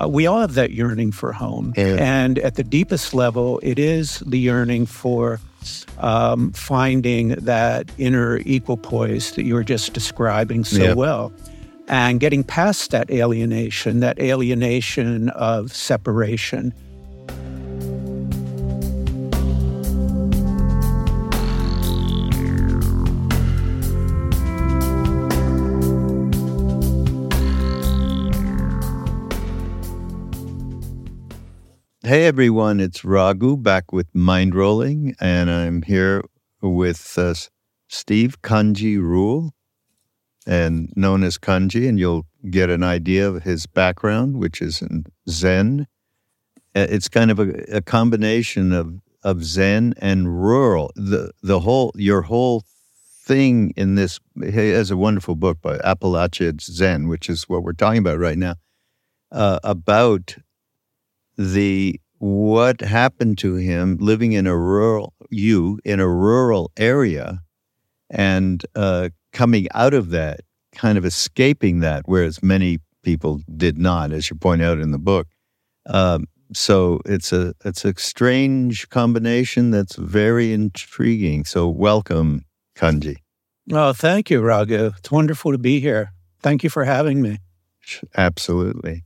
uh, we all have that yearning for home. Yeah. And at the deepest level, it is the yearning for um, finding that inner equipoise that you were just describing so yeah. well and getting past that alienation, that alienation of separation. Hey everyone, it's Raghu back with Mindrolling, and I'm here with uh, Steve Kanji Ruhl, and known as Kanji, and you'll get an idea of his background, which is in Zen. Uh, it's kind of a, a combination of of Zen and rural. The the whole your whole thing in this he has a wonderful book by Appalachian Zen, which is what we're talking about right now, uh, about the what happened to him living in a rural you in a rural area and uh, coming out of that kind of escaping that whereas many people did not as you point out in the book. Um, so it's a it's a strange combination that's very intriguing. So welcome kanji. Oh thank you raghu. It's wonderful to be here. Thank you for having me. Absolutely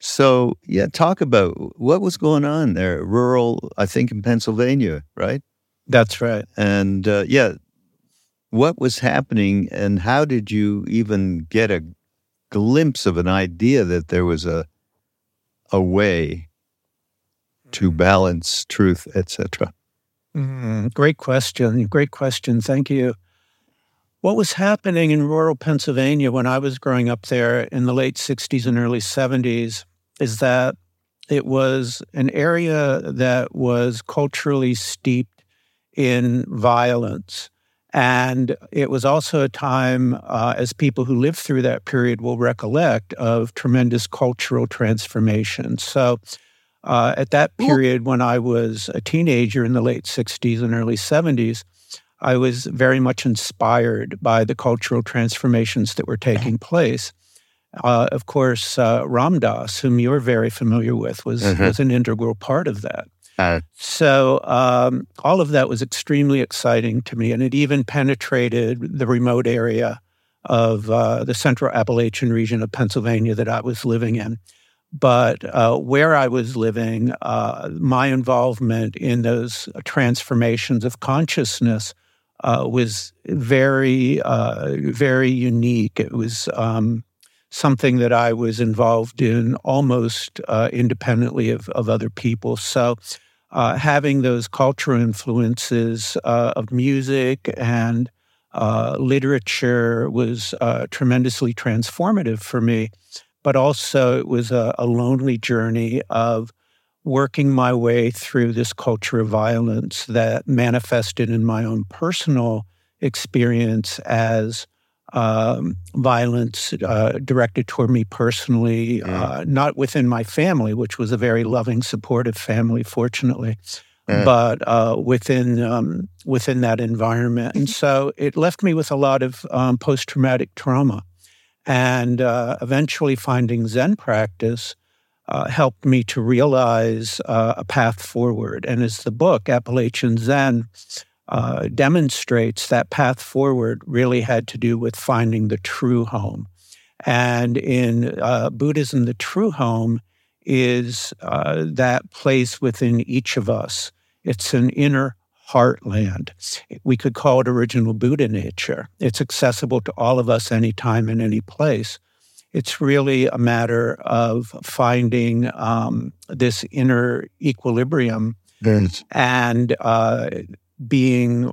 so, yeah, talk about what was going on there, rural, I think in Pennsylvania, right? That's right. And uh, yeah, what was happening and how did you even get a glimpse of an idea that there was a a way to mm-hmm. balance truth, etc.? Mm, great question. Great question. Thank you. What was happening in rural Pennsylvania when I was growing up there in the late 60s and early 70s is that it was an area that was culturally steeped in violence. And it was also a time, uh, as people who lived through that period will recollect, of tremendous cultural transformation. So, uh, at that period, when I was a teenager in the late 60s and early 70s, I was very much inspired by the cultural transformations that were taking place. Uh, of course, uh, Ram Dass, whom you're very familiar with, was, mm-hmm. was an integral part of that. Uh, so um, all of that was extremely exciting to me, and it even penetrated the remote area of uh, the central Appalachian region of Pennsylvania that I was living in. But uh, where I was living, uh, my involvement in those transformations of consciousness was very, very unique. It was um, something that I was involved in almost uh, independently of, of other people. So, uh, having those cultural influences uh, of music and uh, literature was uh, tremendously transformative for me. But also, it was a, a lonely journey of working my way through this culture of violence that manifested in my own personal experience as um, violence uh, directed toward me personally, mm. uh, not within my family, which was a very loving, supportive family, fortunately, mm. but uh, within um, within that environment. And so it left me with a lot of um, post traumatic trauma, and uh, eventually finding Zen practice. Uh, helped me to realize uh, a path forward. And as the book, Appalachian Zen, uh, demonstrates that path forward really had to do with finding the true home. And in uh, Buddhism, the true home is uh, that place within each of us. It's an inner heartland. We could call it original Buddha nature. It's accessible to all of us anytime and any place. It's really a matter of finding um, this inner equilibrium yes. and uh, being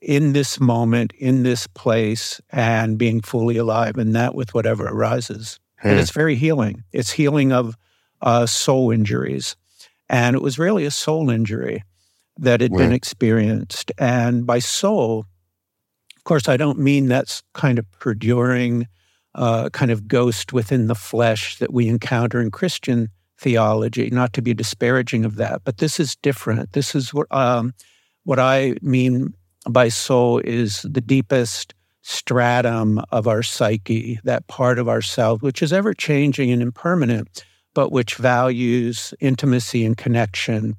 in this moment, in this place, and being fully alive, and that with whatever arises. Hmm. And it's very healing. It's healing of uh, soul injuries. And it was really a soul injury that had been experienced. And by soul, of course, I don't mean that's kind of perduring, uh, kind of ghost within the flesh that we encounter in Christian theology, not to be disparaging of that, but this is different. This is what. um, what I mean by soul is the deepest stratum of our psyche, that part of ourself, which is ever changing and impermanent, but which values intimacy and connection.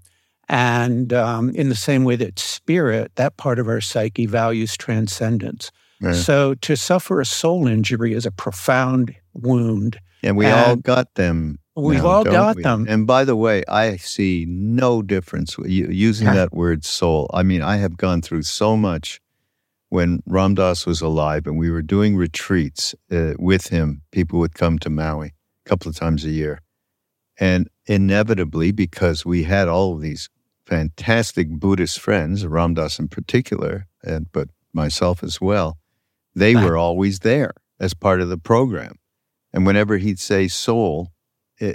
And um, in the same way that spirit, that part of our psyche, values transcendence. Right. So to suffer a soul injury is a profound wound. And we and all got them. We've now, all got we? them. And by the way, I see no difference using that word soul. I mean, I have gone through so much when Ram Dass was alive and we were doing retreats uh, with him. People would come to Maui a couple of times a year. And inevitably, because we had all of these fantastic Buddhist friends, Ram Dass in particular, and but myself as well, they were always there as part of the program. And whenever he'd say soul,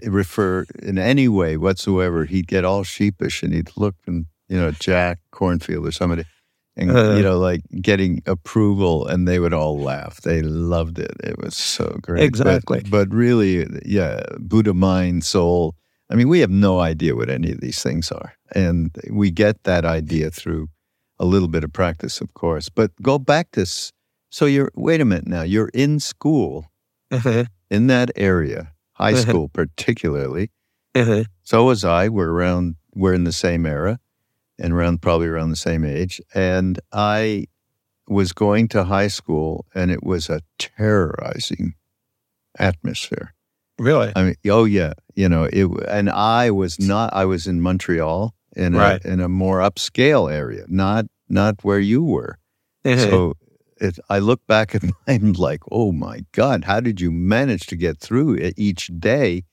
refer in any way whatsoever, he'd get all sheepish and he'd look and, you know, Jack Kornfield or somebody, and, uh, you know, like getting approval, and they would all laugh. They loved it. It was so great. Exactly. But, but really, yeah, Buddha mind, soul. I mean, we have no idea what any of these things are. And we get that idea through a little bit of practice, of course. But go back to so you're wait a minute now. You're in school uh-huh. in that area, high uh-huh. school particularly. Uh-huh. So was I. We're around. We're in the same era, and around probably around the same age. And I was going to high school, and it was a terrorizing atmosphere. Really? I mean, oh yeah, you know it. And I was not. I was in Montreal in right. a in a more upscale area, not not where you were. so it, I look back at mine like, oh my God, how did you manage to get through it each day?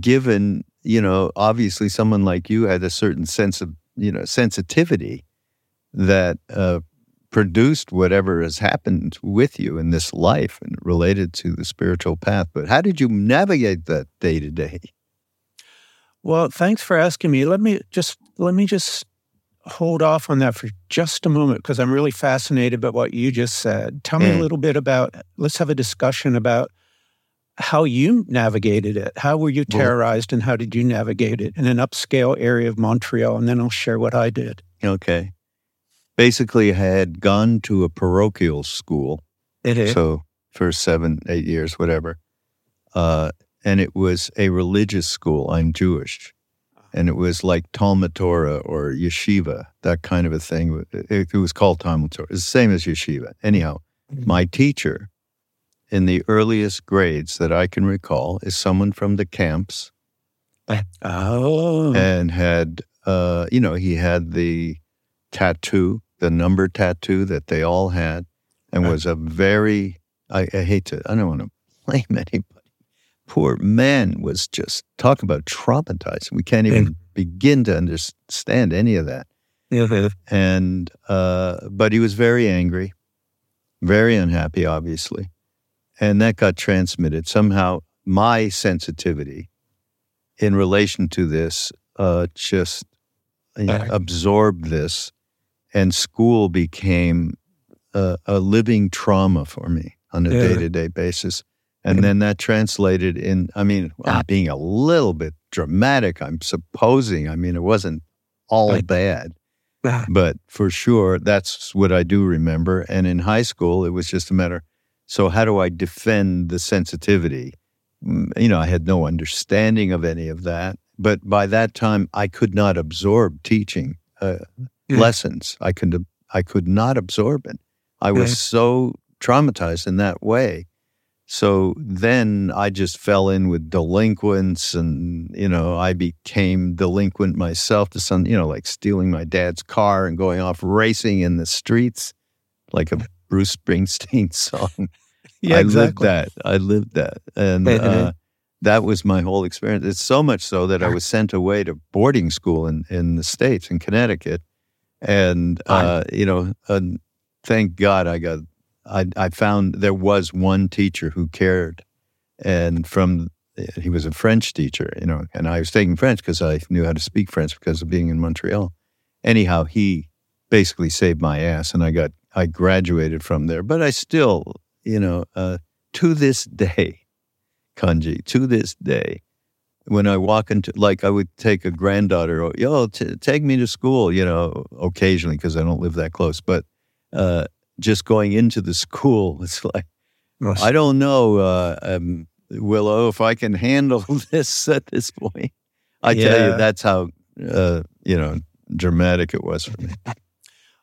Given you know, obviously, someone like you had a certain sense of you know sensitivity that uh, produced whatever has happened with you in this life and related to the spiritual path. But how did you navigate that day to day? Well, thanks for asking me. Let me just let me just hold off on that for just a moment because I'm really fascinated by what you just said. Tell me mm. a little bit about, let's have a discussion about how you navigated it. How were you terrorized and how did you navigate it in an upscale area of Montreal? And then I'll share what I did. Okay. Basically, I had gone to a parochial school. It is. So for seven, eight years, whatever. Uh, and it was a religious school. I'm Jewish and it was like Talmud Torah or yeshiva, that kind of a thing. It, was called Talmud Torah. It's the same as yeshiva. Anyhow, mm-hmm. my teacher in the earliest grades that I can recall is someone from the camps. Oh. And had, uh, you know, he had the tattoo, the number tattoo that they all had, and was a very, I, I hate to, I don't want to blame anybody poor man was just talk about traumatized. We can't even begin to understand any of that. And uh, but he was very angry, very unhappy, obviously, and that got transmitted somehow. My sensitivity in relation to this uh, just absorbed this, and school became a, a living trauma for me on a day to day basis. And then that translated in, I mean, I'm being a little bit dramatic, I'm supposing. I mean, it wasn't all bad. But for sure, that's what I do remember. And in high school, it was just a matter so, how do I defend the sensitivity? Mm, you know, I had no understanding of any of that. But by that time, I could not absorb teaching uh, yeah. lessons. I could, I could not absorb it. I was yeah. so traumatized in that way so then I just fell in with delinquents and, you know, I became delinquent myself to some, you know, like stealing my dad's car and going off racing in the streets like a Bruce Springsteen song. Yeah, I exactly. lived that. I lived that. And uh, that was my whole experience. It's so much so that I was sent away to boarding school in, in the States, in Connecticut. And, uh, you know, uh, thank God I got I, I found there was one teacher who cared, and from he was a French teacher, you know, and I was taking French because I knew how to speak French because of being in Montreal. Anyhow, he basically saved my ass, and I got I graduated from there. But I still, you know, uh, to this day, Kanji, to this day, when I walk into, like, I would take a granddaughter, or yo, t- take me to school, you know, occasionally because I don't live that close, but. Uh, just going into the school, it's like, I don't know. Uh, um, Willow, if I can handle this at this point. I tell you, that's how uh, you know dramatic it was for me.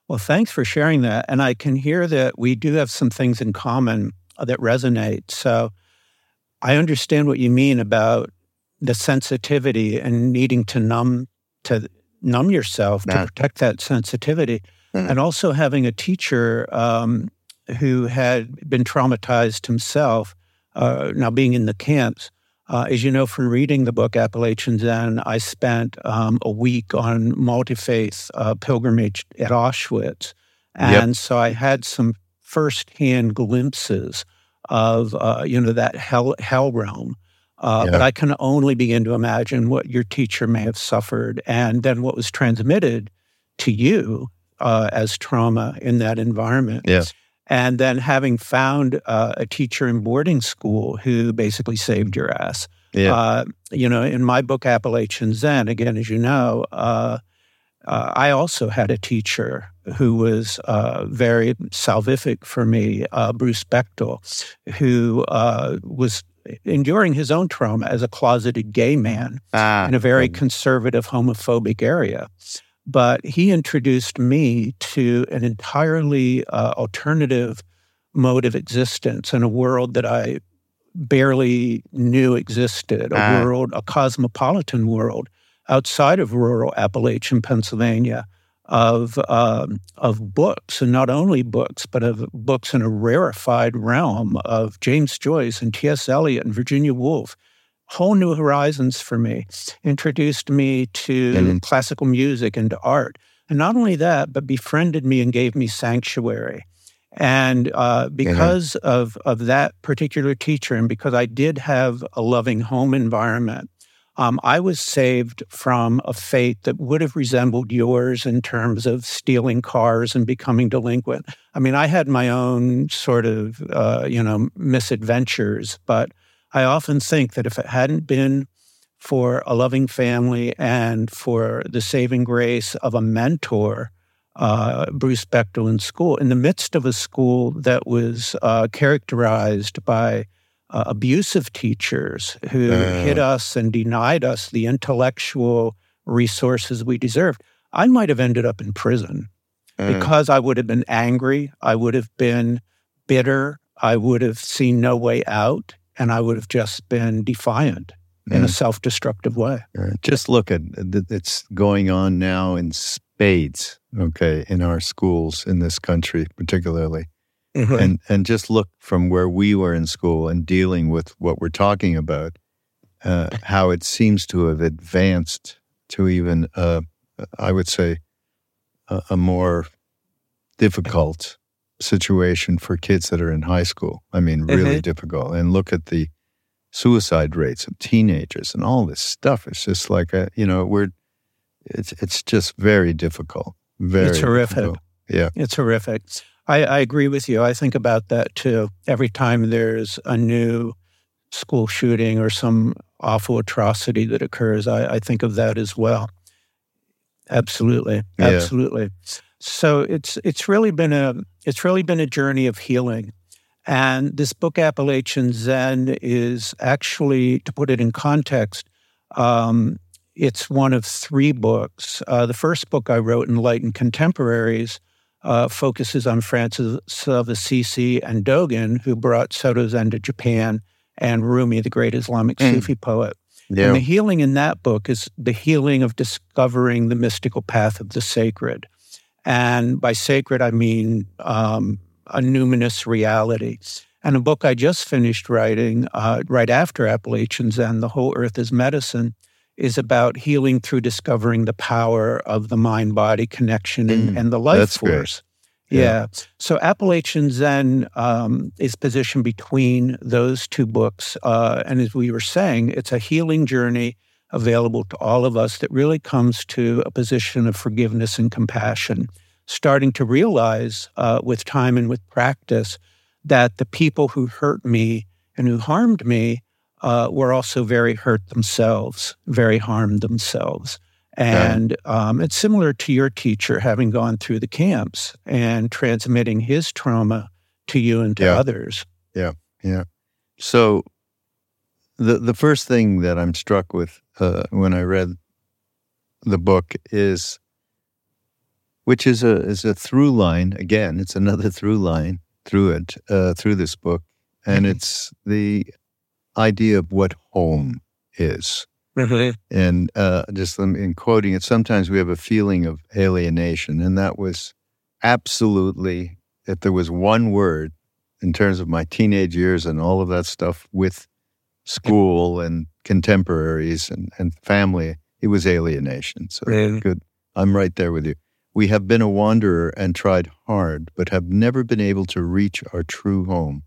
Well, thanks for sharing that. And I can hear that we do have some things in common uh, that resonate. So I understand what you mean about the sensitivity and needing to numb to numb yourself Nah. to protect that sensitivity, Mm. and also having a teacher um, who had been traumatized himself. Uh, now being in the camps, uh, as you know from reading the book Appalachian Zen, I spent um, a week on multi-faith uh, pilgrimage at Auschwitz, Yep. and so I had some firsthand glimpses of uh, you know that hell hell realm. Uh, Yeah. But I can only begin to imagine what your teacher may have suffered, and then what was transmitted to you uh, as trauma in that environment. Yeah. And then having found uh, a teacher in boarding school who basically saved your ass. Yeah, Uh, you know, in my book, Appalachian Zen, again, as you know, uh, uh, I also had a teacher who was uh, very salvific for me, uh, Bruce Bechtel, who uh, was enduring his own trauma as a closeted gay man ah, in a very um, conservative, homophobic area. But he introduced me to an entirely uh, alternative mode of existence in a world that I barely knew existed, a Ah. world, a cosmopolitan world outside of rural Appalachian, Pennsylvania, of um, of books, and not only books, but of books in a rarefied realm of James Joyce and T.S. Eliot and Virginia Woolf. Whole new horizons for me. Introduced me to Mhm. classical music and to art, and not only that, but befriended me and gave me sanctuary. And uh, because of of that particular teacher, and because I did have a loving home environment, um, I was saved from a fate that would have resembled yours in terms of stealing cars and becoming delinquent. I mean, I had my own sort of, uh, you know, misadventures, but I often think that if it hadn't been for a loving family and for the saving grace of a mentor, uh, Bruce Bechtel in school, in the midst of a school that was uh, characterized by uh, abusive teachers who hit us and denied us the intellectual resources we deserved. I might have ended up in prison uh, because I would have been angry. I would have been bitter. I would have seen no way out. And I would have just been defiant in a Mm. self destructive way. uh, just look at it's going on now in spades. Okay, in our schools in this country, particularly. and and just look from where we were in school and dealing with what we're talking about, uh, how it seems to have advanced to even, uh, I would say, a, a more difficult situation for kids that are in high school. I mean, really Mhm. difficult. And look at the suicide rates of teenagers and all this stuff. It's just like a, you know, we're it's it's just very difficult. Very It's horrific. difficult. Yeah. It's horrific. I, I agree with you. I think about that too. Every time there's a new school shooting or some awful atrocity that occurs, I, I think of that as well. Absolutely. Yeah. So it's it's really been a it's really been a journey of healing. And this book, Appalachian Zen, is actually, to put it in context, um, it's one of three books. Uh, the first book I wrote, Enlightened Contemporaries, uh, focuses on Francis of Assisi and Dogen, who brought Soto Zen to Japan, and Rumi, the great Islamic Mm. Sufi poet. Yeah. And the healing in that book is the healing of discovering the mystical path of the sacred. And by sacred, I mean um, a numinous reality. And a book I just finished writing uh, right after Appalachian Zen The Whole Earth is Medicine, is about healing through discovering the power of the mind body connection and, Mm, and the life that's great. force. Yeah. Yeah. So Appalachian Zen um, is positioned between those two books. Uh, and as we were saying, it's a healing journey available to all of us that really comes to a position of forgiveness and compassion, starting to realize uh, with time and with practice that the people who hurt me and who harmed me uh, were also very hurt themselves, very harmed themselves. And um, it's similar to your teacher having gone through the camps and transmitting his trauma to you and to Yeah. others. Yeah. Yeah. So the the first thing that I'm struck with uh, when I read the book is, which is a is a through line. Again, it's another through line through it uh, through this book, and Mhm. it's the idea of what home is. Mhm. And uh, just in quoting it, sometimes we have a feeling of alienation, and that was absolutely if there was one word in terms of my teenage years and all of that stuff with school and contemporaries and, and family, it was alienation. So Really? good. I'm right there with you. We have been a wanderer and tried hard, but have never been able to reach our true home.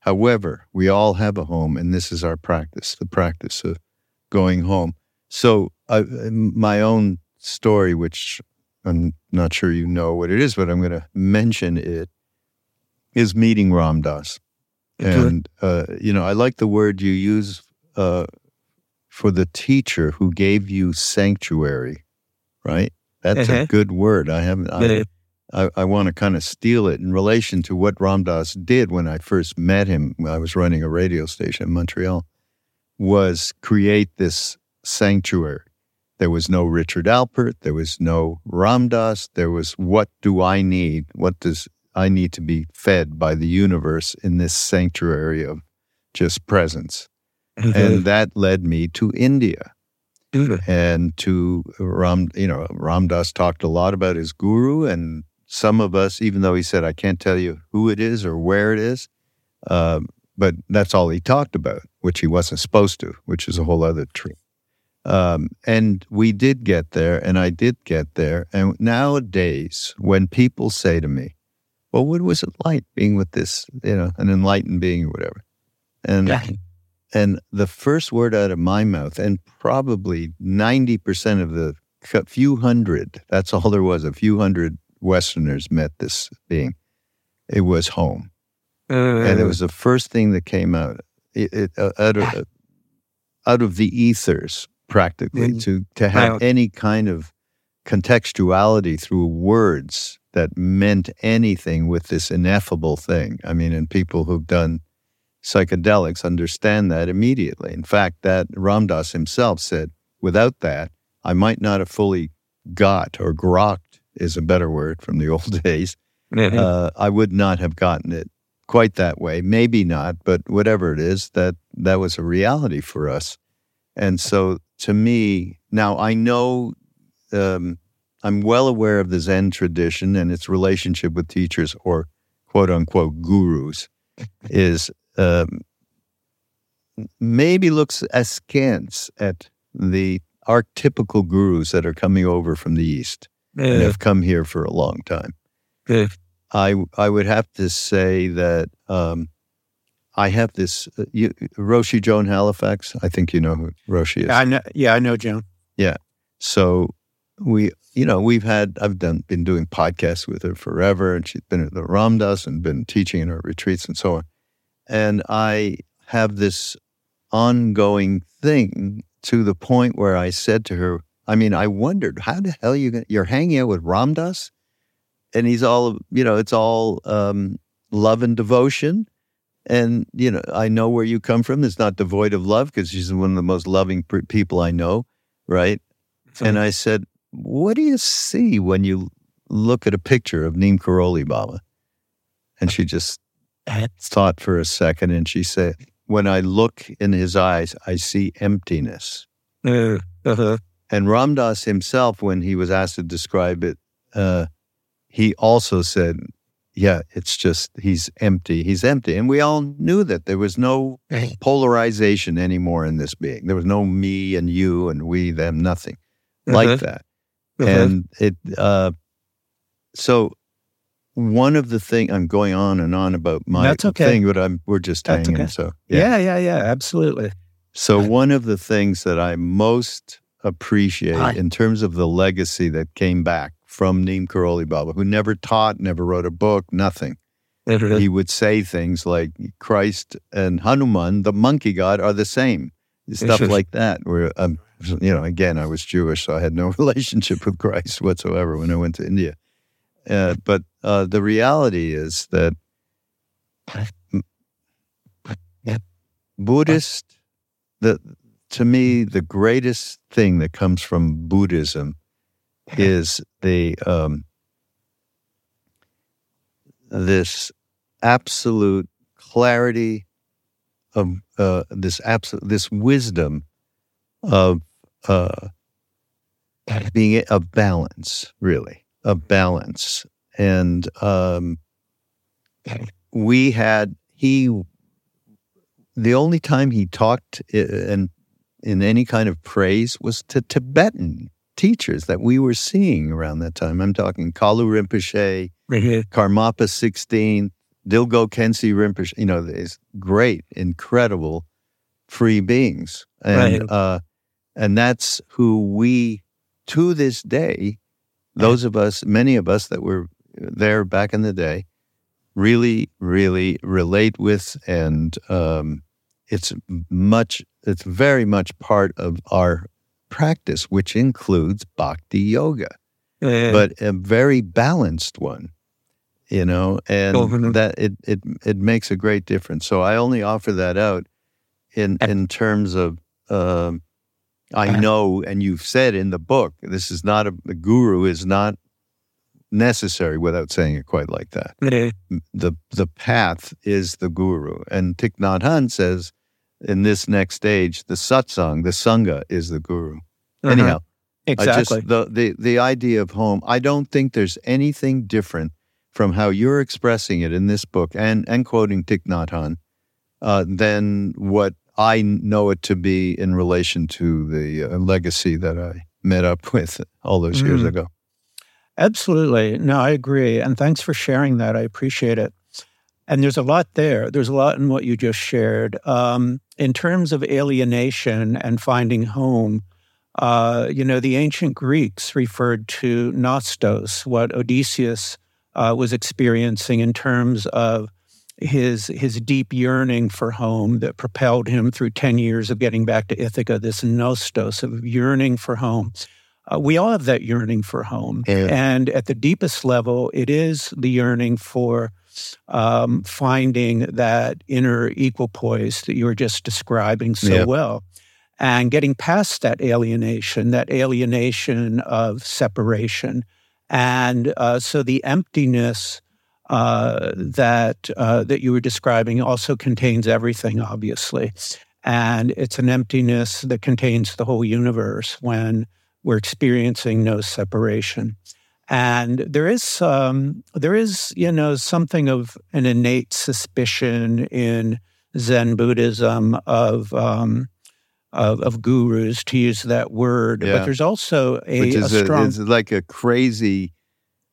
However, we all have a home, and this is our practice the practice of going home. So, I, my own story, which I'm not sure you know what it is, but I'm going to mention it, is meeting Ram Dass. And, uh, you know, I like the word you use uh, for the teacher who gave you sanctuary, right? That's a Mhm. good word. I haven't, I. I, I want to kind of steal it in relation to what Ram Dass did when I first met him. I was running a radio station in Montreal, was create this sanctuary. There was no Richard Alpert. There was no Ram Dass. There was what do I need? What does I need to be fed by the universe in this sanctuary of just presence? Mhm. And that led me to India Mhm. and to Ram, you know, Ram Dass talked a lot about his guru, and some of us, even though he said, "I can't tell you who it is or where it is," um, but that's all he talked about, which he wasn't supposed to, which is a whole other tree. Um, and we did get there, and I did get there. And nowadays, when people say to me, "Well, what was it like being with this, you know, an enlightened being or whatever?" and Yeah. and the first word out of my mouth, and probably 90% of the few hundred, that's all there was, a few hundred Westerners met this being. It was home. And it was the first thing that came out, it, it, uh, out, of, out of the ethers, practically, to, to have Wow. any kind of contextuality through words that meant anything with this ineffable thing. I mean, and people who've done psychedelics understand that immediately. In fact, that Ram Dass himself said, without that, I might not have fully got or grokked is a better word from the old days. Mhm. Uh, I would not have gotten it quite that way. Maybe not, but whatever it is, that that was a reality for us. And so, to me, now I know um, I'm well aware of the Zen tradition and its relationship with teachers or quote unquote gurus is um, maybe looks askance at the archetypical gurus that are coming over from the East and have come here for a long time. Yeah. I I would have to say that um, I have this uh, you, Roshi Joan Halifax. I think you know who Roshi is. I know. Yeah, I know, Joan. Yeah. So we, you know, we've had I've done been doing podcasts with her forever, and she's been at the Ram Dass and been teaching in her retreats and so on. And I have this ongoing thing to the point where I said to her, I mean, I wondered how the hell you gonna- you're hanging out with Ram Dass and he's all you know, it's all um, love and devotion. And you know, I know where you come from. It's not devoid of love because she's one of the most loving pr- people I know, right? And I said, What do you see when you look at a picture of Neem Karoli Baba? And she just thought for a second and she said, When I look in his eyes, I see emptiness. Uh, uh-huh. And Ram Dass himself, when he was asked to describe it, uh, he also said, Yeah, it's just, he's empty. He's empty. And we all knew that there was no polarization anymore in this being. There was no me and you and we, them, nothing like Uh-huh. that. And it, uh, so one of the thing I'm going on and on about my That's okay. thing, but I'm we're just That's hanging. okay. So yeah, yeah, yeah, absolutely. So one of the things that I most appreciate Hi. in terms of the legacy that came back from Neem Karoli Baba, who never taught, never wrote a book, nothing. He would say things like Christ and Hanuman, the monkey god, are the same. Stuff like that. Where um, you know, again, I was Jewish, so I had no relationship with Christ whatsoever when I went to India. Uh, but uh, the reality is that. Buddhist the to me the greatest thing that comes from Buddhism is the um, this absolute clarity of uh, this absolute this wisdom of uh, being a balance, really a balance, and um, we had he the only time he talked in in any kind of praise was to Tibetan teachers that we were seeing around that time. I'm talking Kalu Rinpoche, Karmapa 16, Dilgo Khyentse Rinpoche. You know, these great, incredible free beings, and right. uh, and that's who we to this day. Those of us, many of us that were there back in the day, really, really relate with, and um, it's much, it's very much part of our practice, which includes bhakti yoga, yeah. but a very balanced one, you know, and that it, it, it makes a great difference. So I only offer that out in, in terms of, uh, I uh-huh. know, and you've said in the book, this is not a, the guru is not necessary without saying it quite like that. The the path is the guru. And Thich Nhat Hanh says in this next stage, the satsang, the sangha is the guru. Uh-huh. Anyhow, exactly. Just, the, the the idea of home, I don't think there's anything different from how you're expressing it in this book and and quoting Thich Nhat Hanh uh, than what I know it to be in relation to the uh, legacy that I met up with all those mm. years ago. Absolutely. No, I agree. And thanks for sharing that. I appreciate it. And there's a lot there. There's a lot in what you just shared. Um, in terms of alienation and finding home, uh, you know, the ancient Greeks referred to nostos, what Odysseus uh, was experiencing in terms of his his deep yearning for home that propelled him through 10 years of getting back to Ithaca, this nostos of yearning for home. Uh, we all have that yearning for home. Yeah. And at the deepest level, it is the yearning for um, finding that inner equipoise that you were just describing so yeah. well. And getting past that alienation, that alienation of separation. And uh, so the emptiness uh, that uh, that you were describing also contains everything, obviously, and it's an emptiness that contains the whole universe when we're experiencing no separation. And there is um, there is you know something of an innate suspicion in Zen Buddhism of um, of, of, gurus to use that word, yeah. but there's also a, a strong. A, it's like a crazy.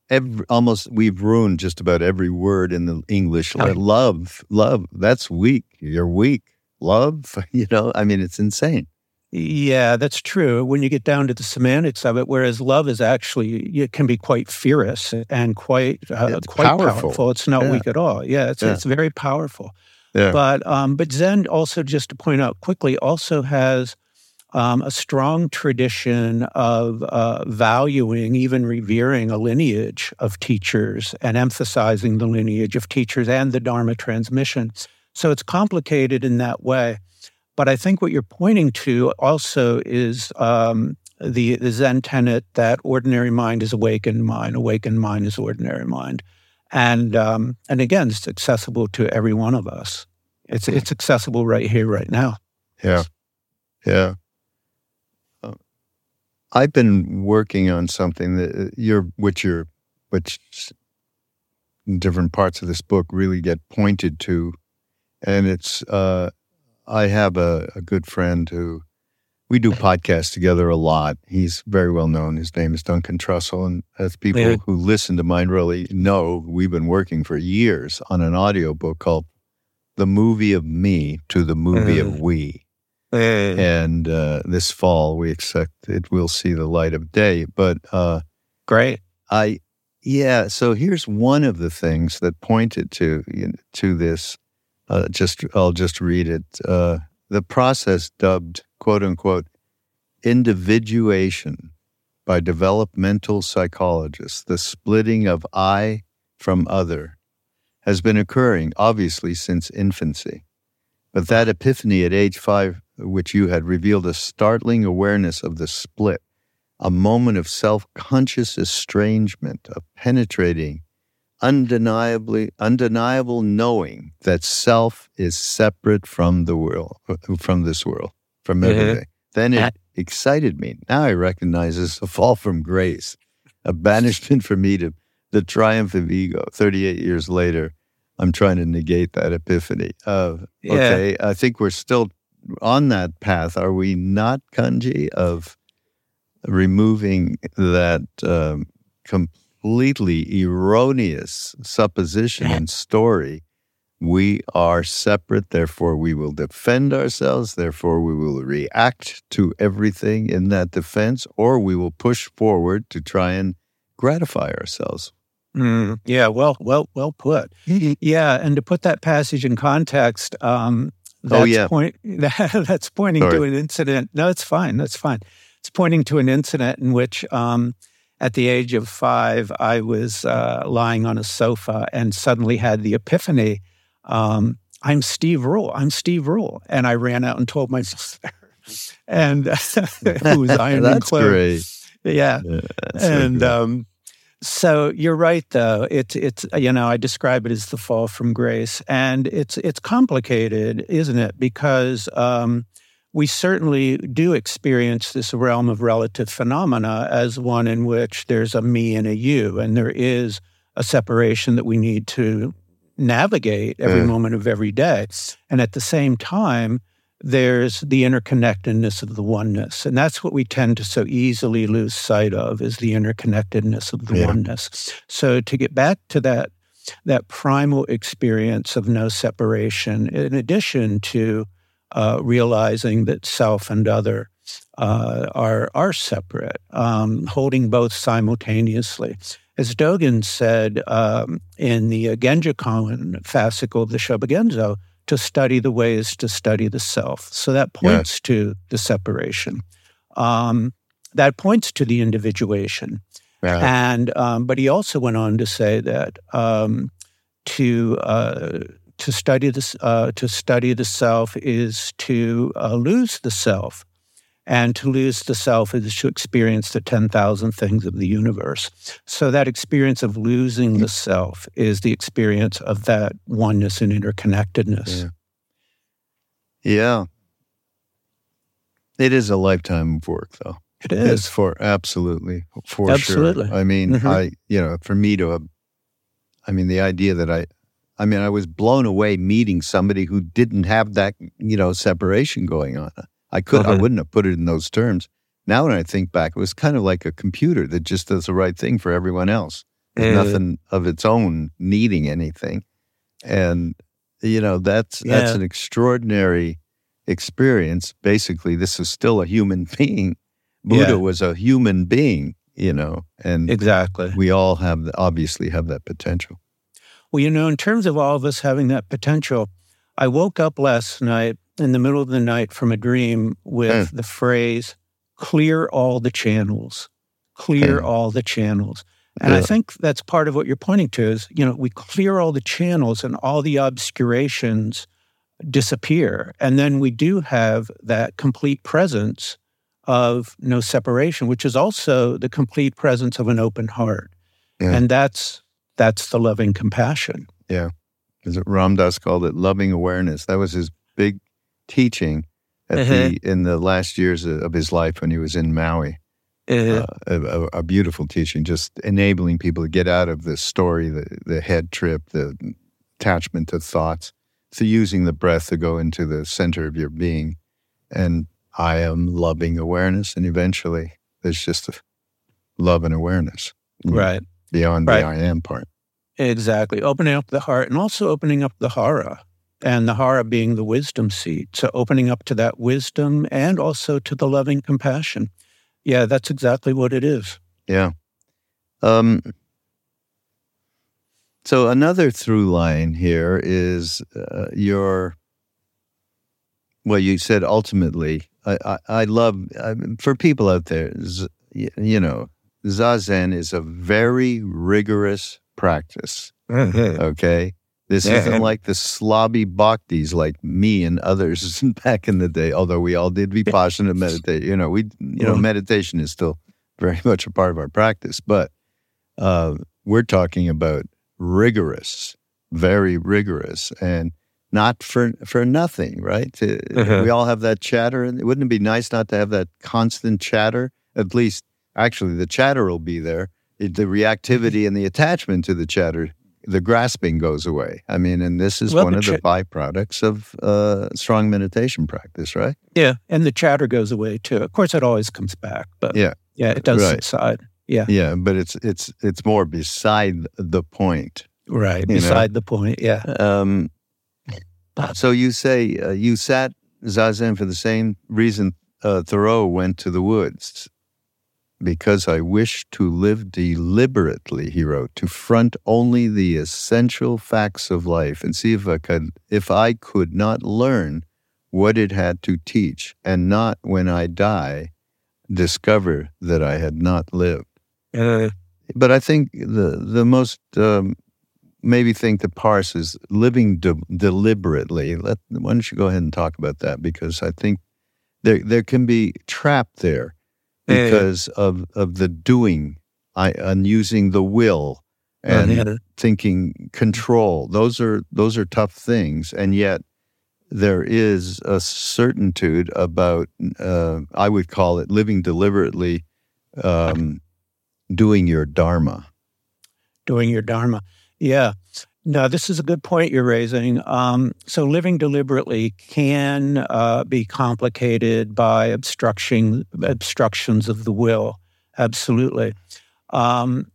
Every, almost we've ruined just about every word in the English. Like love, love. That's weak. You're weak. Love. You know. I mean, it's insane. Yeah, that's true. When you get down to the semantics of it, whereas love is actually it can be quite fierce and quite uh, quite powerful. powerful. It's not yeah. weak at all. Yeah, it's yeah. it's very powerful. Yeah. But um, but Zen also, just to point out quickly, also has um, a strong tradition of uh, valuing, even revering, a lineage of teachers and emphasizing the lineage of teachers and the Dharma transmission. So it's complicated in that way. But I think what you're pointing to also is um, the, the Zen tenet that ordinary mind is awakened mind, awakened mind is ordinary mind. And, um, and again, it's accessible to every one of us. It's, hmm. it's accessible right here, right now. Yeah. Yeah. Uh, I've been working on something that uh, you're, which you're, which different parts of this book really get pointed to. And it's uh, I have a, a good friend who we do podcasts together a lot. He's very well known. His name is Duncan Trussell. And as people yeah. who listen to mine really know, we've been working for years on an audio book called The Movie of Me to the Movie of We. And uh, this fall, we expect it will see the light of day. But uh, great. I, yeah. So here's one of the things that pointed to you know, to this uh, just I'll just read it. Uh, the process dubbed "quote unquote" individuation by developmental psychologists, the splitting of I from other, has been occurring obviously since infancy. But that epiphany at age five, which you had revealed a startling awareness of the split, a moment of self conscious estrangement, a penetrating, undeniably undeniable knowing that self is separate from the world, from this world, from everything. Uh-huh. Then it uh-huh. excited me. Now I recognize this a fall from grace, a banishment me to the triumph of ego. 38 years later, I'm trying to negate that epiphany. of, Yeah. Okay, I think we're still on that path. Are we not, Kanji, of removing that um, completely erroneous supposition uh-huh. and story? We are separate, therefore we will defend ourselves, therefore we will react to everything in that defense, or we will push forward to try and gratify ourselves. Mm, yeah, well, well, well put. Yeah, and to put that passage in context, um, that's Oh, yeah. point that's pointing to an incident. No, it's fine. That's fine. It's pointing to an incident in which, um, at the age of five, I was uh, lying on a sofa and suddenly had the epiphany. Um, I'm Steve Ruhl. I'm Steve Ruhl, and I ran out and told my sister, and who was ironing That's clothes. great. Yeah, Yeah, that's and good. um, so you're right, though. It's it's you know I describe it as the fall from grace, and it's it's complicated, isn't it? Because um, we certainly do experience this realm of relative phenomena as one in which there's a me and a you, and there is a separation that we need to navigate every Yeah. moment of every day, and at the same time there's the interconnectedness of the oneness and that's what we tend to so easily lose sight of is the interconnectedness of the Yeah. oneness so to get back to that that primal experience of no separation in addition to uh, realizing that self and other uh, are are separate um, holding both simultaneously as Dogen said um, in the Genjokoan fascicle of the Shobogenzo, to study the way is to study the self. So that points to the separation. Um, that points to the individuation. Yeah. And um, but he also went on to say that um, to uh, to study this uh, to study the self is to uh, lose the self, and to lose the self is to experience the ten thousand things of the universe. So that experience of losing the self is the experience of that oneness and interconnectedness. Yeah. Yeah. It is a lifetime of work, though. It It's for absolutely, for Absolutely. sure. I mean, Mhm. I, you know, for me to I mean, the idea that I, I mean, I was blown away meeting somebody who didn't have that, you know, separation going on. I could, I Uh-huh. wouldn't have put it in those terms. Now, when I think back, it was kind of like a computer that just does the right thing for everyone else. Uh, nothing of its own needing anything. And, you know, that's, that's an extraordinary experience. Basically, this is still a human being. Buddha Yeah. was a human being, you know, and Exactly. we all have, the, obviously have that potential. Well, you know, in terms of all of us having that potential, I woke up last night in the middle of the night from a dream with the phrase, clear all the channels, clear Hmm. all the channels. And I think that's part of what you're pointing to is, you know, we clear all the channels and all the obscurations disappear. And then we do have that complete presence of no separation, which is also the complete presence of an open heart. Yeah. And that's that's the loving compassion. Yeah. Is it Ram Dass called it loving awareness? That was his big teaching at Uh-huh. the in the last years of his life when he was in Maui. Uh, Uh, a, a, beautiful teaching, just enabling people to get out of the story, the, the head trip, the attachment to thoughts, to using the breath to go into the center of your being. And I am loving awareness. And eventually there's just a love and awareness right. beyond Right. the I am part. Exactly. Opening up the heart and also opening up the hara, and the hara being the wisdom seat. So opening up to that wisdom and also to the loving compassion. Yeah, that's exactly what it is. Yeah. Um, so another through line here is uh, your. Well, you said ultimately. I I, I love I for people out there. z- y- You know, zazen is a very rigorous practice. Okay, This Yeah. isn't like the slobby bhaktis like me and others back in the day. Although we all did vipassana meditate, you know, we you know meditation is still very much a part of our practice, but uh, we're talking about rigorous, very rigorous, and not for for nothing, right? Uh, Uh-huh. We all have that chatter, and wouldn't it be nice not to have that constant chatter? At least, actually, the chatter will be there. It- the reactivity and the attachment to the chatter, the grasping goes away. I mean, and this is Well, one the of the byproducts of uh, strong meditation practice, right? Yeah, and the chatter goes away too. Of course, it always comes back, but Yeah. yeah, it does Right. subside. Yeah, Yeah, but it's it's it's more beside the point. right. You know. Beside the point. Yeah. Um, so you say uh, you sat zazen for the same reason uh, Thoreau went to the woods. Because I wish to live deliberately, he wrote, to front only the essential facts of life and see if I could, if I could not learn what it had to teach, and not when I die, discover that I had not lived. Uh, But I think the the most um, maybe thing to parse is living de- deliberately. Let why don't you go ahead and talk about that because I think there there can be trapped there Yeah. because of of the doing, I and using the will and yeah. thinking control. Those are those are tough things, and yet there is a certitude about. Uh, I would call it living deliberately, um, doing your dharma. doing your dharma. Yeah. No, this is a good point you're raising. Um, so, living deliberately can uh, be complicated by obstruction obstructions of the will. Absolutely. Um,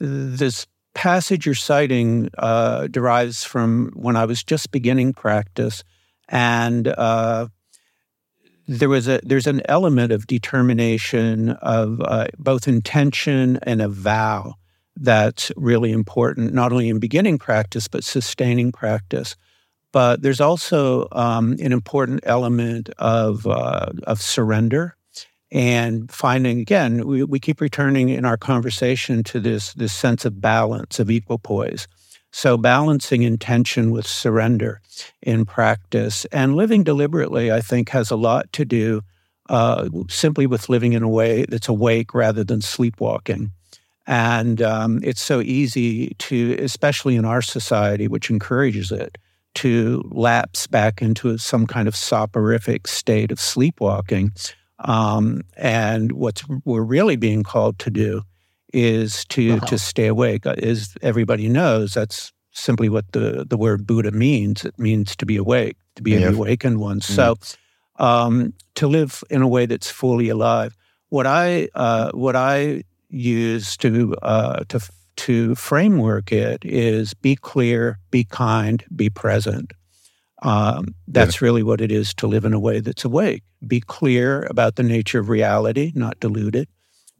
this passage you're citing uh, derives from when I was just beginning practice, and uh, there was a there's an element of determination of uh, both intention and a vow that's really important, not only in beginning practice, but sustaining practice. But there's also um, an important element of, uh, of surrender and finding, again, we, we keep returning in our conversation to this, this sense of balance, of equipoise. So balancing intention with surrender in practice and living deliberately, I think, has a lot to do uh, simply with living in a way that's awake rather than sleepwalking. And um, it's so easy to, especially in our society, which encourages it, to lapse back into some kind of soporific state of sleepwalking. Um, and what we're really being called to do is to Wow. to stay awake. Uh, As everybody knows, that's simply what the, the word Buddha means. It means to be awake, to be Yeah. an awakened one. So um, to live in a way that's fully alive. What I uh, what I use to uh, to to framework it is be clear, be kind, be present. Um, that's really what it is to live in a way that's awake. Be clear about the nature of reality, not deluded.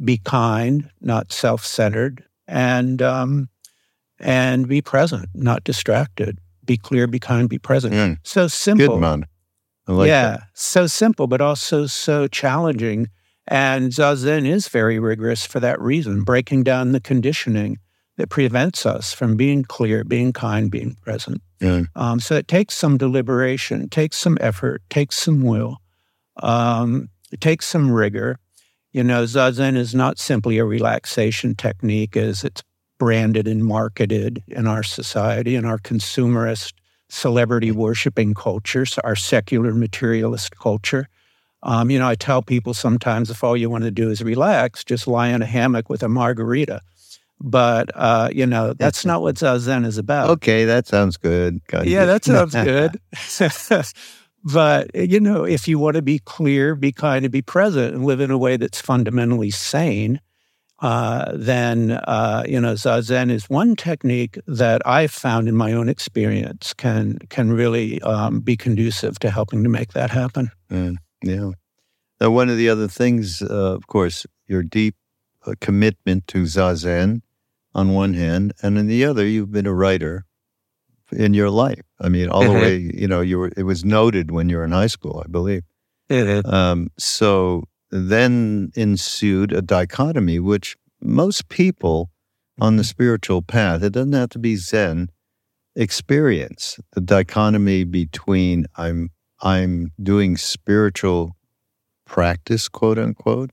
Be kind, not self-centered, and um, and be present, not distracted. Be clear, be kind, be present. Mm, So simple. good man. I like yeah, that. so simple, but also so challenging. And Zazen is very rigorous for that reason, breaking down the conditioning that prevents us from being clear, being kind, being present. Yeah. Um, so it takes some deliberation, takes some effort, takes some will, um, it takes some rigor. You know, Zazen is not simply a relaxation technique as it's branded and marketed in our society, in our consumerist, celebrity worshiping cultures, our secular materialist culture. Um, you know, I tell people sometimes if all you want to do is relax, just lie in a hammock with a margarita. But, uh, you know, that's not what Zazen is about. Okay, that sounds good. Yeah, that sounds good. but, you know, if you want to be clear, be kind, and be present and live in a way that's fundamentally sane, uh, then, uh, you know, Zazen is one technique that I've found in my own experience can, can really um, be conducive to helping to make that happen. Yeah. Yeah. Now, one of the other things, uh, of course, your deep uh, commitment to zazen on one hand, and on the other, you've been a writer in your life. I mean, all the Mhm. way, you know, you were. It was noted when you were in high school, I believe. Um, so then ensued a dichotomy, which most people on the spiritual path, it doesn't have to be Zen, experience, the dichotomy between I'm I'm doing spiritual practice, quote unquote,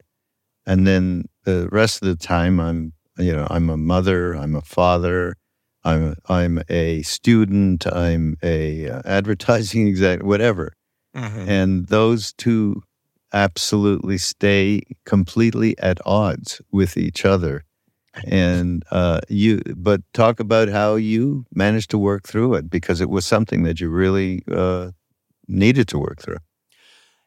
and then the rest of the time I'm you know I'm a mother, I'm a father, I'm I'm a student, I'm a uh, advertising exec, whatever, mm-hmm. and those two absolutely stay completely at odds with each other and uh, you but talk about how you managed to work through it because it was something that you really uh, needed to work through.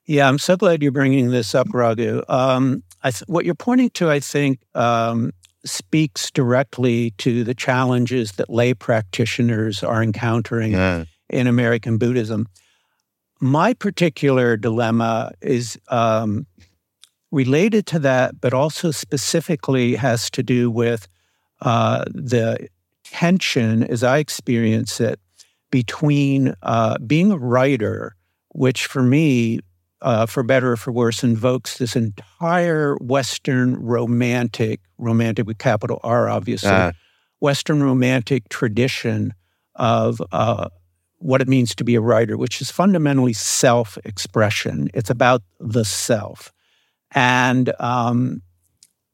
Yeah i'm so glad you're bringing this up raghu. Um, th- what you're pointing to i think um, speaks directly to the challenges that lay practitioners are encountering yeah. in american buddhism. My particular dilemma is um, related to that, but also specifically has to do with uh, the tension, as I experience it, between uh, being a writer, which for me, uh, for better or for worse, invokes this entire Western romantic, romantic with capital R, obviously, uh. Western romantic tradition of uh, what it means to be a writer, which is fundamentally self expression. It's about the self. And um,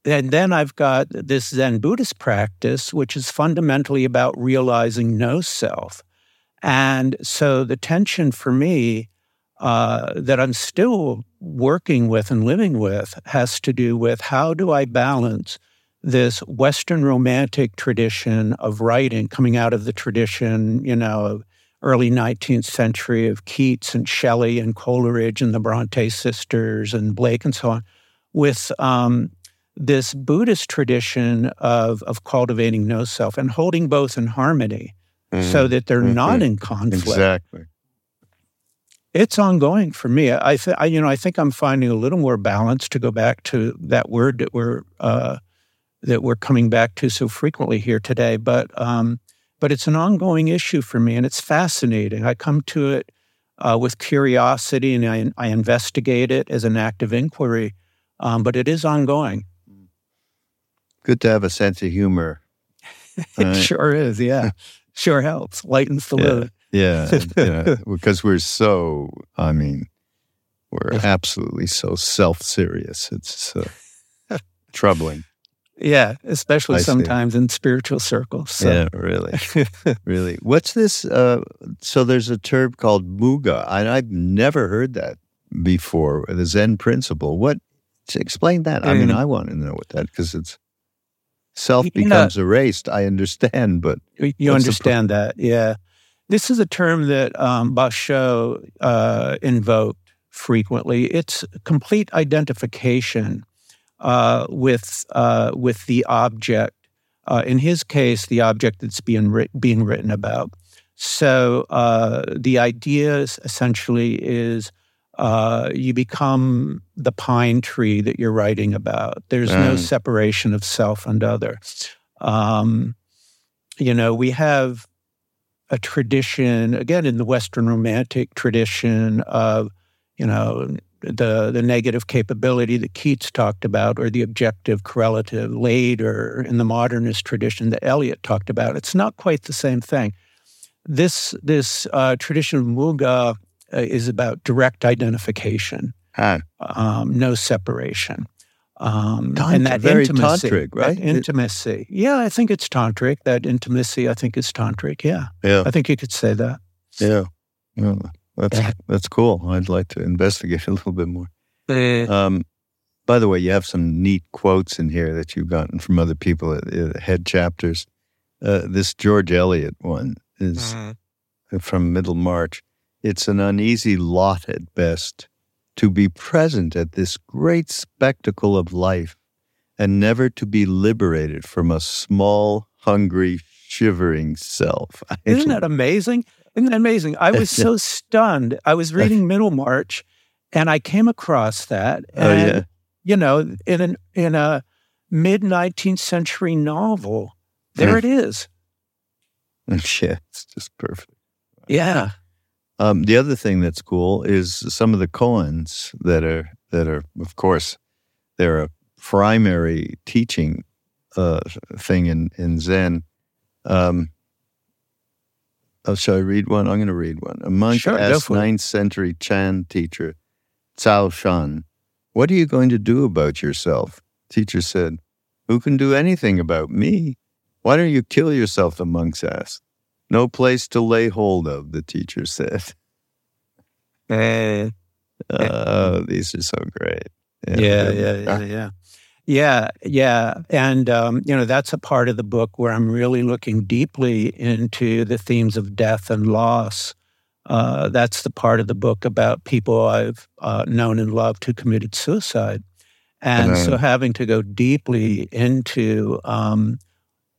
and then I've got this Zen Buddhist practice, which is fundamentally about realizing no self. And so the tension for me uh, that I'm still working with and living with has to do with how do I balance this Western romantic tradition of writing coming out of the tradition, you know, early 19th century of Keats and Shelley and Coleridge and the Bronte sisters and Blake and so on, with um, this Buddhist tradition of, of cultivating no self and holding both in harmony mm-hmm. so that they're mm-hmm. not in conflict. Exactly. It's ongoing for me. I, th- I, you know, I think I'm finding a little more balance to go back to that word that we're uh, that we're coming back to so frequently here today. But um, but it's an ongoing issue for me, and it's fascinating. I come to it uh, with curiosity, and I, I, investigate it as an act of inquiry. Um, but it is ongoing. Good to have a sense of humor. it right? sure is. Yeah, sure helps. Lightens the yeah. load. Yeah, yeah, because we're so. I mean, we're absolutely so self-serious. It's uh, troubling. Yeah, especially I sometimes see. in spiritual circles. So. Yeah, really, really. What's this? Uh, so there's a term called muga, and I've never heard that before. The Zen principle. What? Explain that. I mean, I want to know what that because it's self becomes know, erased. I understand, but you understand that, yeah. This is a term that um, Basho uh, invoked frequently. It's complete identification uh, with uh, with the object. Uh, in his case, the object that's being ri- being written about. So uh, the idea essentially is uh, you become the pine tree that you're writing about. There's mm. no separation of self and other. Um, you know, we have a tradition again in the Western Romantic tradition of you know the the negative capability that Keats talked about, or the objective correlative later in the modernist tradition that Eliot talked about. It's not quite the same thing. This this uh, tradition of Muga is about direct identification, huh. um, no separation. Um, and that very intimacy, tantric, right? intimacy. Yeah, I think it's tantric. That intimacy, I think, is tantric. Yeah, yeah. I think you could say that. Yeah. yeah. That's that's cool. I'd like to investigate a little bit more. Uh, um, by the way, you have some neat quotes in here that you've gotten from other people at, at head chapters. Uh, this George Eliot one is mm-hmm. from Middlemarch. It's an uneasy lot at best to be present at this great spectacle of life and never to be liberated from a small, hungry, shivering self. Isn't that amazing? Isn't that amazing? I was so stunned. I was reading Middlemarch and I came across that. And, oh, yeah. You know, in an in a mid 19th century novel, there hmm. it is. Yeah, it's just perfect. Yeah. Um, the other thing that's cool is some of the koans that are that are, of course, they're a primary teaching uh, thing in in Zen. Um, oh, shall I read one? I'm going to read one. A monk Sure, asked ninth century Chan teacher Cao Shan, "What are you going to do about yourself?" Teacher said, "Who can do anything about me? Why don't you kill yourself?" The monks asked. No place to lay hold of, the teacher said. Eh, Oh, these are so great. yeah, yeah, yeah, yeah. Yeah, yeah. And, um, you know, that's a part of the book where I'm really looking deeply into the themes of death and loss. Uh, that's the part of the book about people I've uh, known and loved who committed suicide. And so having to go deeply into um,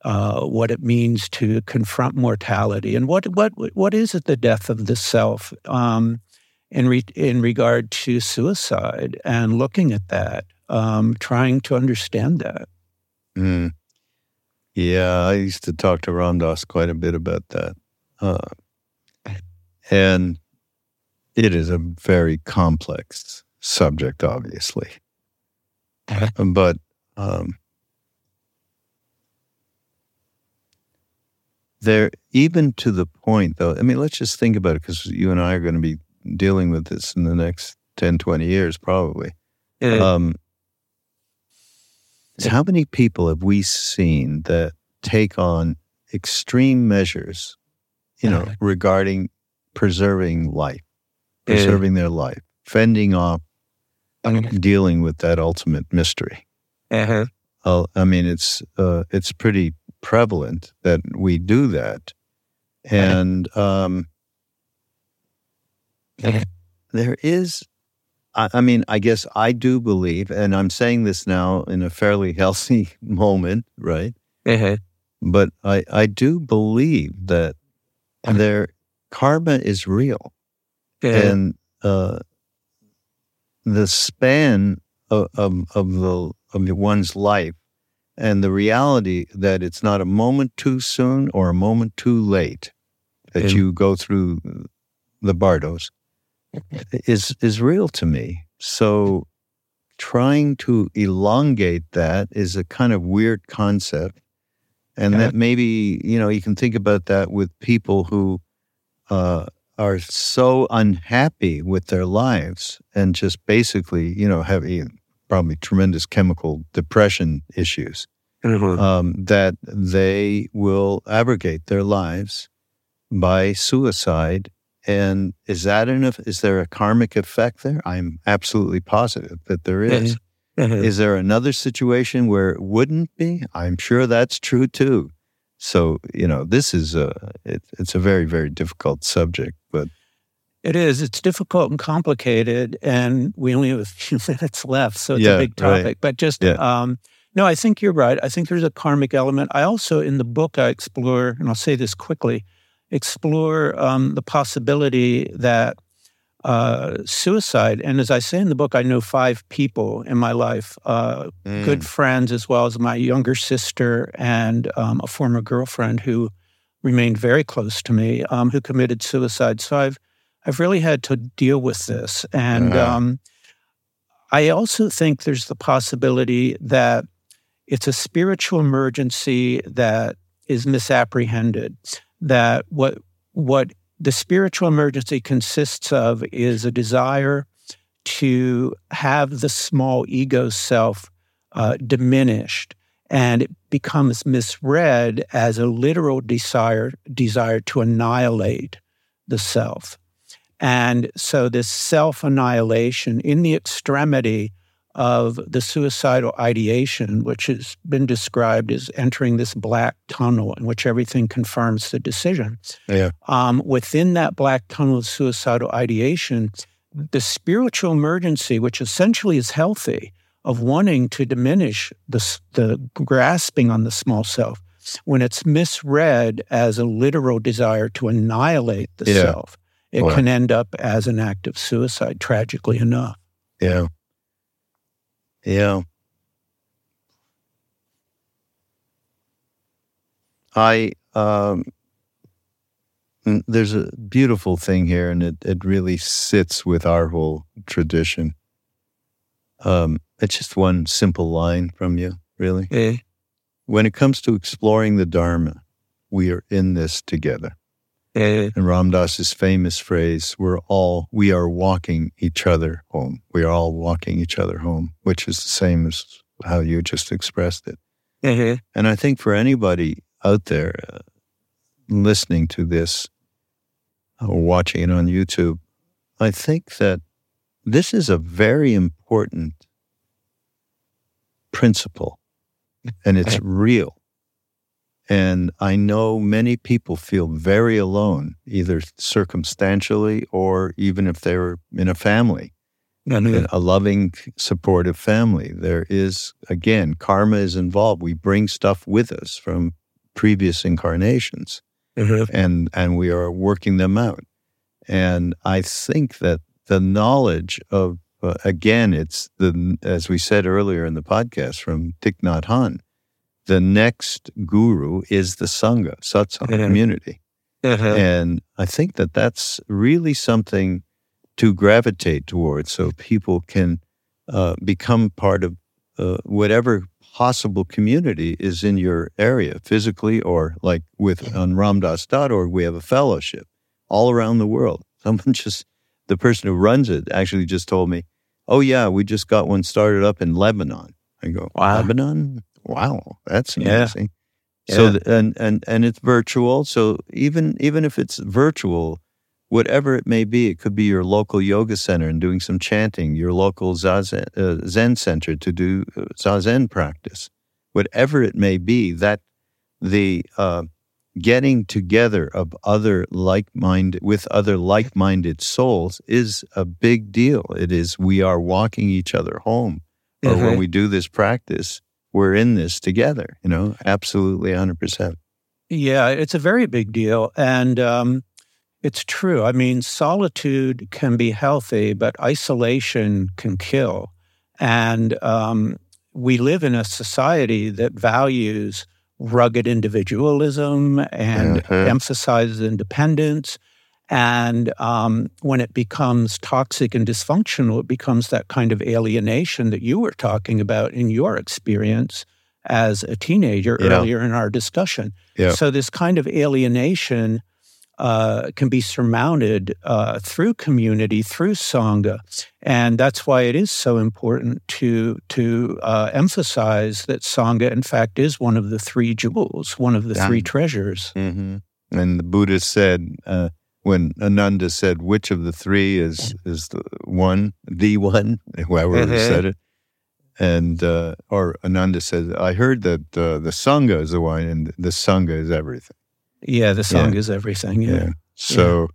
uh, what it means to confront mortality and what, what, what is it, the death of the self? Um, in re- in regard to suicide and looking at that, um, trying to understand that. Mm. Yeah, I used to talk to Ram Dass quite a bit about that. Uh, and it is a very complex subject, obviously. But um, there, even to the point, though, I mean, let's just think about it because you and I are going to be dealing with this in the next 10, 20 years, probably. Um, is how many people have we seen that take on extreme measures, you know, Uh-huh. regarding preserving life, Yeah. preserving their life, fending off, dealing with that ultimate mystery? Uh-huh. Uh, I mean, it's uh, it's pretty prevalent that we do that, and um, there is I, I mean i guess i do believe and i'm saying this now in a fairly healthy moment right? Uh-huh. but i i do believe that their karma is real. And uh the span of, of of the of one's life and the reality that it's not a moment too soon or a moment too late that Yeah. you go through the bardos is is real to me. So trying to elongate that is a kind of weird concept. And that maybe, you know, you can think about that with people who uh, are so unhappy with their lives and just basically, you know, have probably tremendous chemical depression issues Uh-huh. um, that they will abrogate their lives by suicide. And is that enough? Is there a karmic effect there? I'm absolutely positive that there is. Uh-huh. Is there another situation where it wouldn't be? I'm sure that's true too. So you know, this is a it, it's a very very difficult subject, but It is. It's difficult and complicated, and we only have a few minutes left, so it's Yeah, a big right. topic. But just, Yeah. um, no, I think you're right. I think there's a karmic element. I also, in the book, I explore, and I'll say this quickly, explore um, the possibility that uh, suicide, and as I say in the book, I know five people in my life, uh, good friends, as well as my younger sister and um, a former girlfriend who remained very close to me, um, who committed suicide. So I've I've really had to deal with this, and Uh-huh. um, I also think there's the possibility that it's a spiritual emergency that is misapprehended. That what what the spiritual emergency consists of is a desire to have the small ego self uh, diminished, and it becomes misread as a literal desire desire to annihilate the self. And so, this self annihilation in the extremity of the suicidal ideation, which has been described as entering this black tunnel in which everything confirms the decision. Yeah. Um, within that black tunnel of suicidal ideation, the spiritual emergency, which essentially is healthy, of wanting to diminish the, the grasping on the small self, when it's misread as a literal desire to annihilate the Yeah. self, it Wow. can end up as an act of suicide, tragically enough. Yeah. Yeah. I um there's a beautiful thing here and it, it really sits with our whole tradition. Um it's just one simple line from you, really. When it comes to exploring the Dharma, we are in this together. And Ram Dass's famous phrase, we're all, we are walking each other home. We are all walking each other home, which is the same as how you just expressed it. Mm-hmm. And I think for anybody out there uh, listening to this or watching it on YouTube, I think that this is a very important principle and it's real. And I know many people feel very alone, either circumstantially or even if they're in a family, Mm-hmm. a loving, supportive family. There is, again, karma is involved. We bring stuff with us from previous incarnations Mm-hmm. and, and we are working them out. And I think that the knowledge of, uh, again, it's the, as we said earlier in the podcast from Thich Nhat Hanh, the next guru is the Sangha, satsang Mhm. community. Mm-hmm. And I think that that's really something to gravitate towards so people can uh, become part of uh, whatever possible community is in your area, physically or like with on ramdass.org, we have a fellowship all around the world. Someone just, the person who runs it actually just told me, oh, yeah, we just got one started up in Lebanon. I go, Wow. Lebanon? Wow, that's Yeah. amazing. So Yeah. and and and it's virtual. So even even if it's virtual, whatever it may be, it could be your local yoga center and doing some chanting, your local zazen, uh, Zen center to do uh, zazen practice, whatever it may be. That the uh, getting together of other like minded with other like minded souls is a big deal. It is we are walking each other home, or when Mhm. we do this practice, we're in this together. You know, absolutely, hundred percent. Yeah, it's a very big deal. And um, it's true. I mean, solitude can be healthy, but isolation can kill. And um, we live in a society that values rugged individualism and Mhm. emphasizes independence. And um, when it becomes toxic and dysfunctional, it becomes that kind of alienation that you were talking about in your experience as a teenager Yeah. earlier in our discussion. Yeah. So, this kind of alienation uh, can be surmounted uh, through community, through Sangha. And that's why it is so important to, to uh, emphasize that Sangha, in fact, is one of the three jewels, one of the Yeah. three treasures. Mm-hmm. And the Buddha said, uh, when Ananda said, which of the three is is the one, the one, whoever Mhm. said it, and uh, or Ananda said, I heard that uh, the sangha is the one, and the sangha is everything. Yeah, the Sangha is everything. Yeah. So,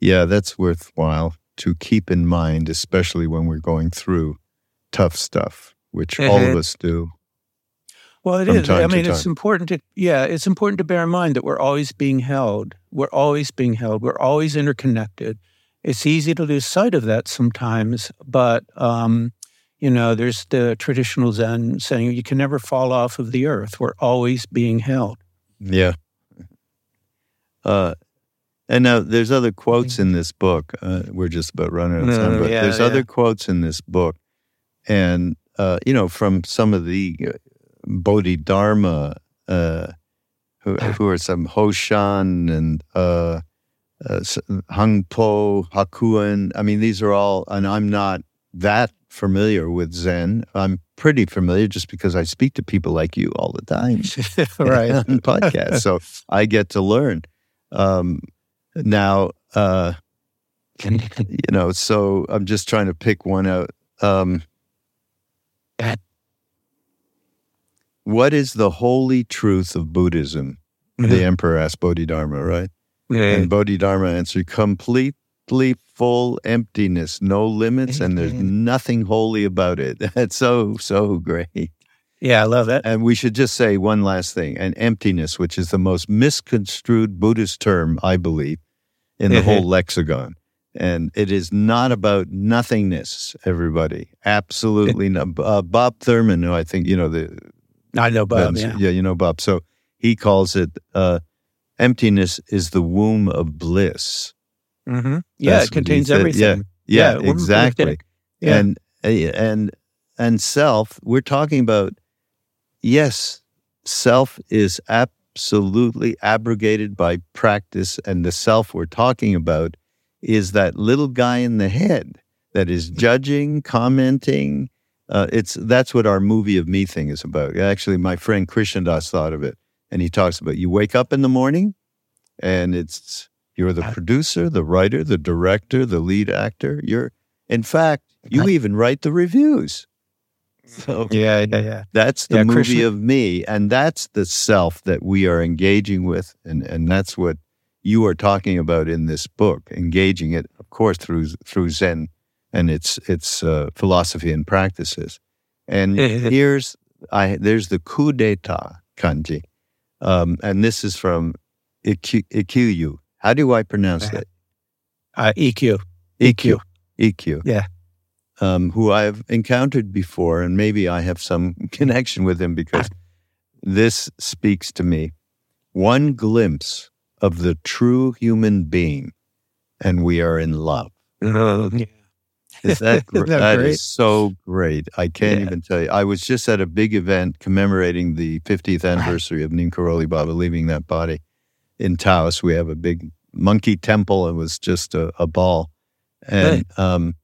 yeah, that's worthwhile to keep in mind, especially when we're going through tough stuff, which all of Mhm. us do. Well, it is. I mean, it's important to, yeah, it's important to bear in mind that we're always being held. We're always being held. We're always interconnected. It's easy to lose sight of that sometimes, but, um, you know, there's the traditional Zen saying you can never fall off of the earth. We're always being held. Yeah. Uh, and now there's other quotes in this book. Uh, we're just about running out of time, No, but yeah, there's yeah. other quotes in this book, and uh, you know, from some of the uh, Bodhidharma, uh, who, who are some Hoshan and uh, uh, s- Huangpo, Hakuin. I mean, these are all, and I'm not that familiar with Zen. I'm pretty familiar just because I speak to people like you all the time right. on podcasts. So I get to learn. Um, now, uh, you know, so I'm just trying to pick one out. Um, what is the holy truth of Buddhism? The emperor asked Bodhidharma, right? And Bodhidharma answered, completely full emptiness, no limits, and there's nothing holy about it. That's so, so great. yeah, I love that. And we should just say one last thing and emptiness, which is the most misconstrued Buddhist term, I believe, in the Mhm. whole lexicon. And it is not about nothingness, everybody. Absolutely not. Uh, Bob Thurman, who I think, you know, the, I know, Bob. Ben's- Yeah. you know, Bob. So he calls it uh, emptiness is the womb of bliss. hmm Yeah, That's it contains everything. Yeah, Yeah, we're- exactly. Yeah. And and and self, we're talking about yes, self is absolutely abrogated by practice. And the self we're talking about is that little guy in the head that is judging, commenting. Uh, it's that's what our movie of me thing is about. Actually, my friend Krishna Das thought of it, and he talks about you wake up in the morning, and it's you're the producer, the writer, the director, the lead actor. You're, in fact, you even write the reviews. So yeah, yeah, yeah. That's the Yeah, movie Krishna- of me, and that's the self that we are engaging with, and and that's what you are talking about in this book. Engaging it, of course, through through Zen and its its uh, philosophy and practices. And here's I there's the coup d'état kanji, um, and this is from Ikkyu. How do I pronounce Uh-huh. that? Uh, EQ. EQ. EQ. Yeah. Um, who I've encountered before, and maybe I have some connection with him because this speaks to me. One glimpse of the true human being, and we are in love. Is that gr- that that great? is so great? I can't Yeah. even tell you. I was just at a big event commemorating the 50th anniversary of Neem Karoli Baba leaving that body in Taos. We have a big monkey temple. It was just a, a ball, and um,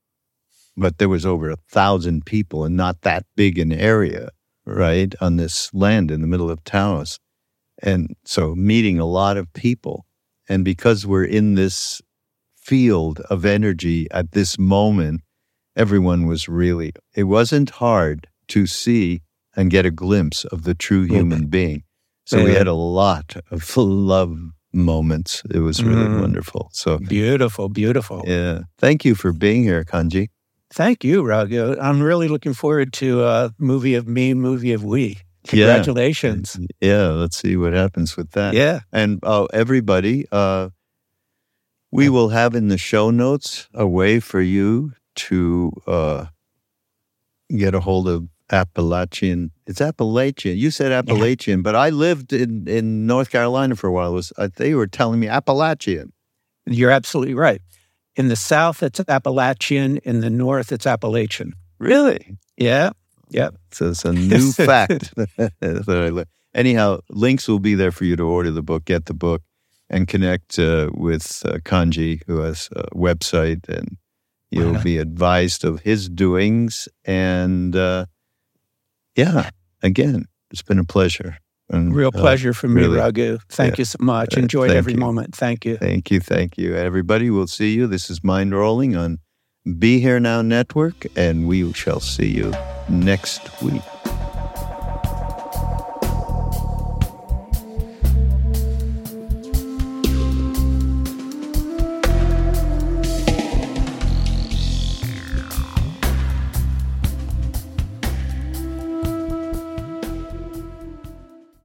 but there was over a thousand people, and not that big an area, right, on this land in the middle of Taos, and so meeting a lot of people, and because we're in this field of energy at this moment, everyone was really, it wasn't hard to see and get a glimpse of the true human being. So we had a lot of love moments. It was really Mm. wonderful. So, Beautiful, beautiful. yeah. Thank you for being here, Kanji. Thank you, Raghu. I'm really looking forward to a movie of me, movie of we. Yeah. Congratulations. Yeah. Let's see what happens with that. Yeah. And uh, everybody, uh, we will have in the show notes a way for you to uh, get a hold of Appalachian. It's Appalachian. You said Appalachian, but I lived in, in North Carolina for a while. It was they were telling me Appalachian. You're absolutely right. In the South, it's Appalachian. In the North, it's Appalachian. Really? Yeah. Yeah. So it's a new fact that I learned. Anyhow, links will be there for you to order the book, get the book, and connect uh, with uh, Kanji, who has a website, and you'll Wow. be advised of his doings. And uh, yeah, again, it's been a pleasure. And, Real uh, pleasure for me, really. Raghu. Thank Yeah. you so much. Uh, Enjoyed thank every you. moment. Thank you. Thank you, thank you, everybody. We'll see you. This is Mindrolling on Be Here Now Network, and we shall see you next week.